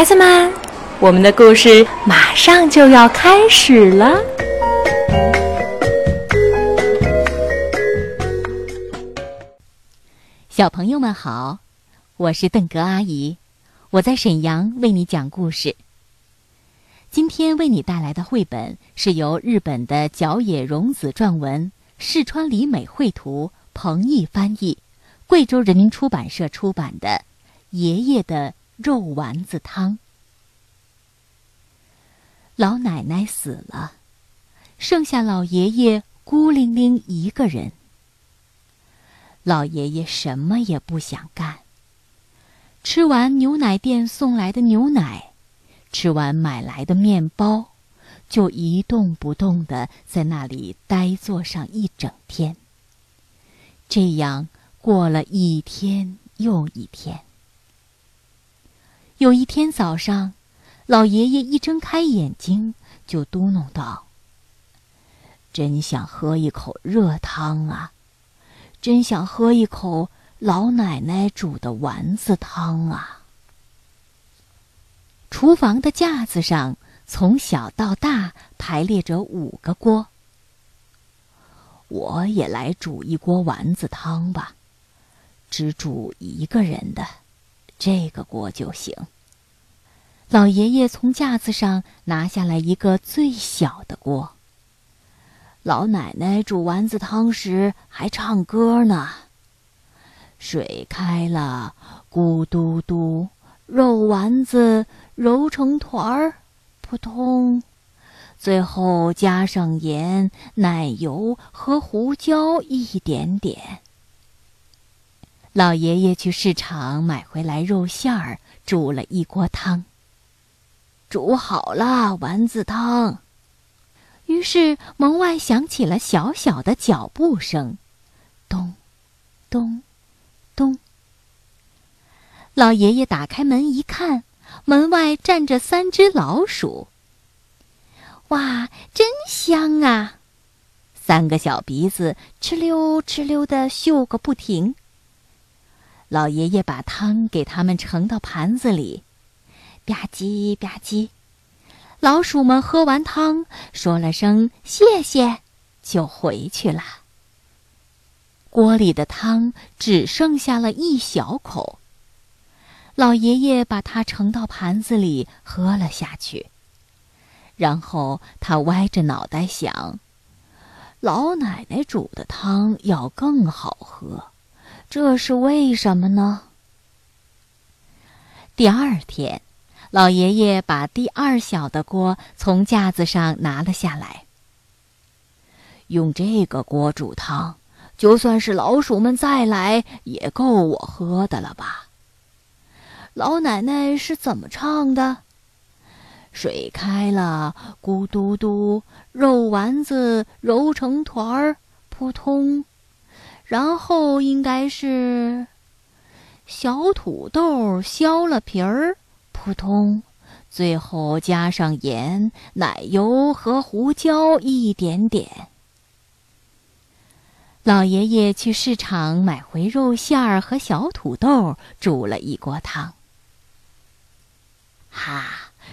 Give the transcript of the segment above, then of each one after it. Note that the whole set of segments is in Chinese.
孩子们，我们的故事马上就要开始了。小朋友们好，我是邓格阿姨，我在沈阳为你讲故事。今天为你带来的绘本是由日本的角野荣子撰文，四川里美绘图，彭毅翻译，贵州人民出版社出版的《爷爷的肉丸子汤》。老奶奶死了，剩下老爷爷孤零零一个人。老爷爷什么也不想干。吃完牛奶店送来的牛奶。吃完买来的面包，就一动不动的在那里呆坐上一整天。这样过了一天又一天。有一天早上，老爷爷一睁开眼睛，就嘟哝道：“真想喝一口热汤啊！真想喝一口老奶奶煮的丸子汤啊！”厨房的架子上，从小到大排列着五个锅。我也来煮一锅丸子汤吧，只煮一个人的，这个锅就行。老爷爷从架子上拿下来一个最小的锅。老奶奶煮丸子汤时还唱歌呢：“水开了，咕嘟嘟，肉丸子。”揉成团儿，扑通，最后加上盐、奶油和胡椒一点点。老爷爷去市场买回来肉馅儿，煮了一锅汤。煮好了丸子汤，于是门外响起了小小的脚步声，咚，咚，咚。老爷爷打开门一看。门外站着三只老鼠。哇，真香啊！三个小鼻子哧溜哧溜的嗅个不停。老爷爷把汤给他们盛到盘子里，吧唧吧唧。老鼠们喝完汤，说了声谢谢，就回去了。锅里的汤只剩下了一小口。老爷爷把它盛到盘子里喝了下去，然后他歪着脑袋想：老奶奶煮的汤要更好喝，这是为什么呢？第二天，老爷爷把第二小的锅从架子上拿了下来，用这个锅煮汤，就算是老鼠们再来，也够我喝的了吧。老奶奶是怎么唱的？水开了，咕嘟嘟，肉丸子揉成团儿，扑通。然后应该是小土豆削了皮儿，扑通。最后加上盐、奶油和胡椒一点点。老爷爷去市场买回肉馅儿和小土豆，煮了一锅汤。哈，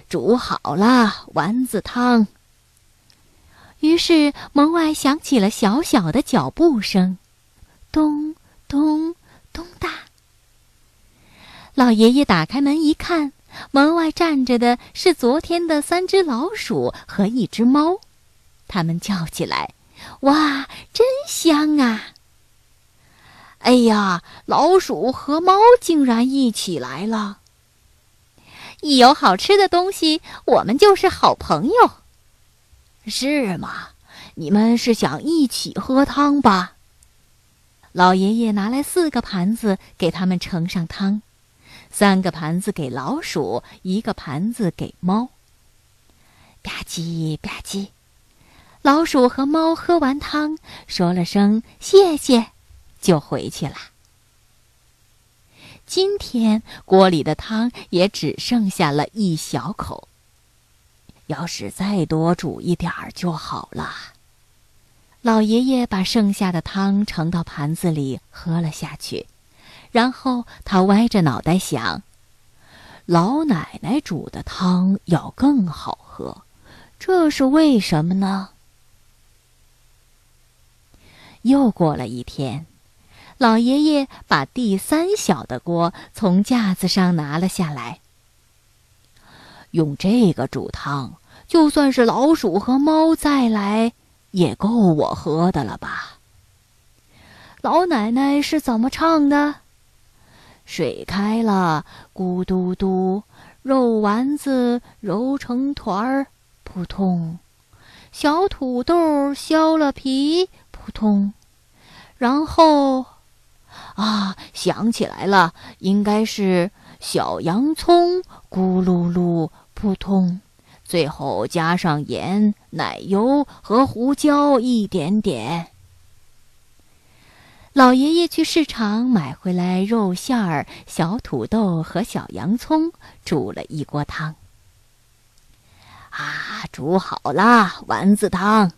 煮好了丸子汤。于是门外响起了小小的脚步声，咚咚咚哒。老爷爷打开门一看，门外站着的是昨天的三只老鼠和一只猫，他们叫起来：“哇，真香啊！”哎呀，老鼠和猫竟然一起来了。一有好吃的东西，我们就是好朋友，是吗？你们是想一起喝汤吧？老爷爷拿来四个盘子，给他们盛上汤，三个盘子给老鼠，一个盘子给猫。吧唧吧唧，老鼠和猫喝完汤，说了声谢谢，就回去了。今天锅里的汤也只剩下了一小口。要是再多煮一点儿就好了。老爷爷把剩下的汤盛到盘子里喝了下去，然后他歪着脑袋想：老奶奶煮的汤要更好喝，这是为什么呢？又过了一天，老爷爷把第三小的锅从架子上拿了下来。用这个煮汤，就算是老鼠和猫再来，也够我喝的了吧？老奶奶是怎么唱的？水开了，咕嘟嘟，肉丸子揉成团儿，扑通；小土豆削了皮，扑通。然后，啊，想起来了，应该是小洋葱，咕噜噜，扑通。最后加上盐、奶油和胡椒一点点。老爷爷去市场买回来肉馅儿、小土豆和小洋葱，煮了一锅汤。啊，煮好了丸子汤。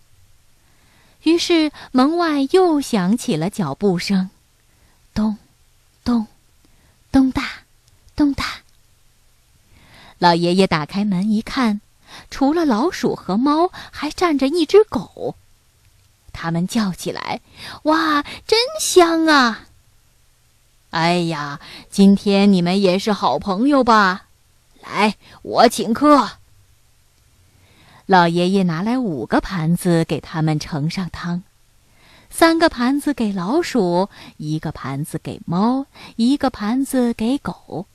于是门外又响起了脚步声，咚，咚，咚哒，咚哒。老爷爷打开门一看，除了老鼠和猫，还站着一只狗。他们叫起来：“哇，真香啊！”哎呀，今天你们也是好朋友吧？来，我请客。老爷爷拿来五个盘子给他们盛上汤，三个盘子给老鼠，一个盘子给猫，一个盘子给狗。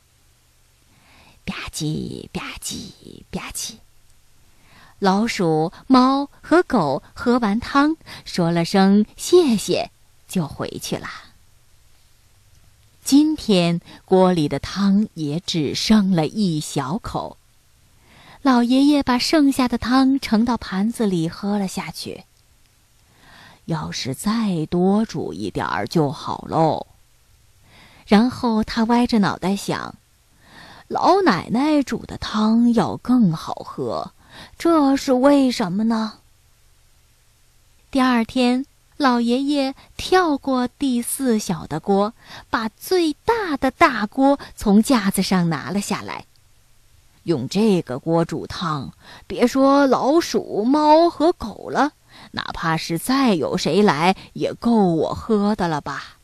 吧唧吧唧吧唧。老鼠、猫和狗喝完汤，说了声谢谢，就回去了。今天锅里的汤也只剩了一小口，老爷爷把剩下的汤盛到盘子里喝了下去。要是再多煮一点儿就好喽。然后他歪着脑袋想：老奶奶煮的汤要更好喝。这是为什么呢？第二天，老爷爷跳过第四小的锅，把最大的大锅从架子上拿了下来。用这个锅煮汤，别说老鼠、猫和狗了，哪怕是再有谁来，也够我喝的了吧？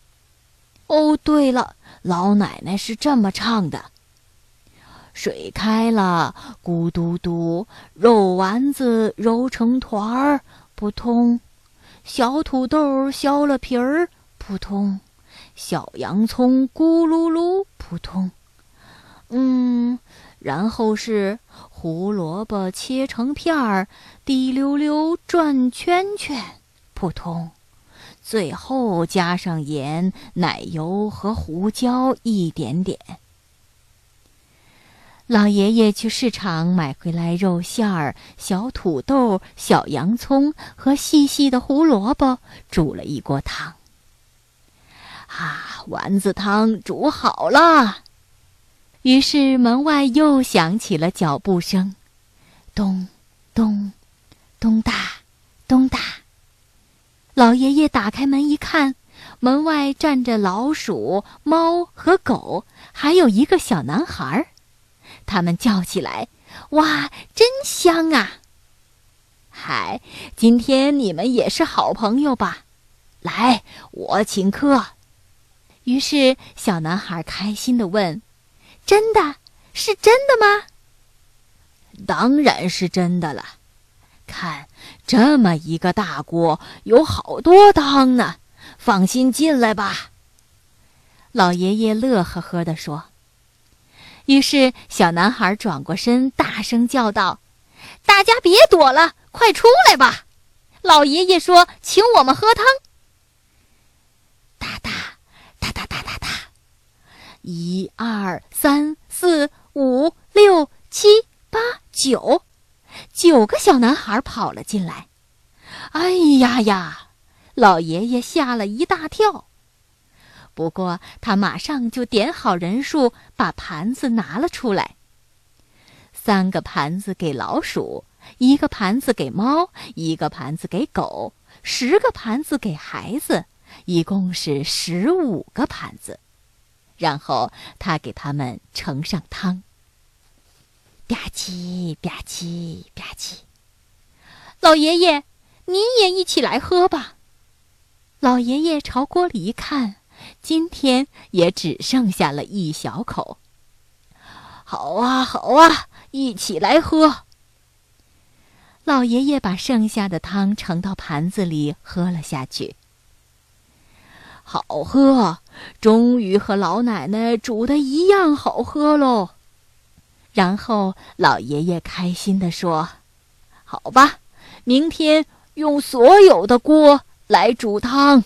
哦，对了，老奶奶是这么唱的。水开了，咕嘟嘟，肉丸子揉成团儿，扑通；小土豆削了皮儿，扑通；小洋葱咕噜噜，扑通。嗯，然后是胡萝卜切成片儿，滴溜溜转圈圈，扑通；最后加上盐、奶油和胡椒一点点。老爷爷去市场买回来肉馅儿、小土豆、小洋葱和细细的胡萝卜，煮了一锅汤。啊，丸子汤煮好了。于是门外又响起了脚步声，咚，咚，咚哒，咚哒。老爷爷打开门一看，门外站着老鼠、猫和狗，还有一个小男孩儿。他们叫起来：“哇，真香啊！嗨，今天你们也是好朋友吧？来，我请客。”于是小男孩开心的问：“真的是真的吗？”“当然是真的了。看，这么一个大锅，有好多汤呢。放心进来吧。”老爷爷乐呵呵地说。于是，小男孩转过身，大声叫道：“大家别躲了，快出来吧！老爷爷说，请我们喝汤。”哒哒哒哒哒哒哒，一二三四五六七八九，九个小男孩跑了进来。哎呀呀！老爷爷吓了一大跳。不过，他马上就点好人数，把盘子拿了出来。三个盘子给老鼠，一个盘子给猫，一个盘子给狗，十个盘子给孩子，一共是十五个盘子。然后他给他们盛上汤。吧唧吧唧吧唧。老爷爷，您也一起来喝吧。老爷爷朝锅里一看，今天也只剩下了一小口。好啊，好啊，一起来喝。老爷爷把剩下的汤盛到盘子里，喝了下去。好喝，终于和老奶奶煮的一样好喝喽。然后老爷爷开心地说：“好吧，明天用所有的锅来煮汤。”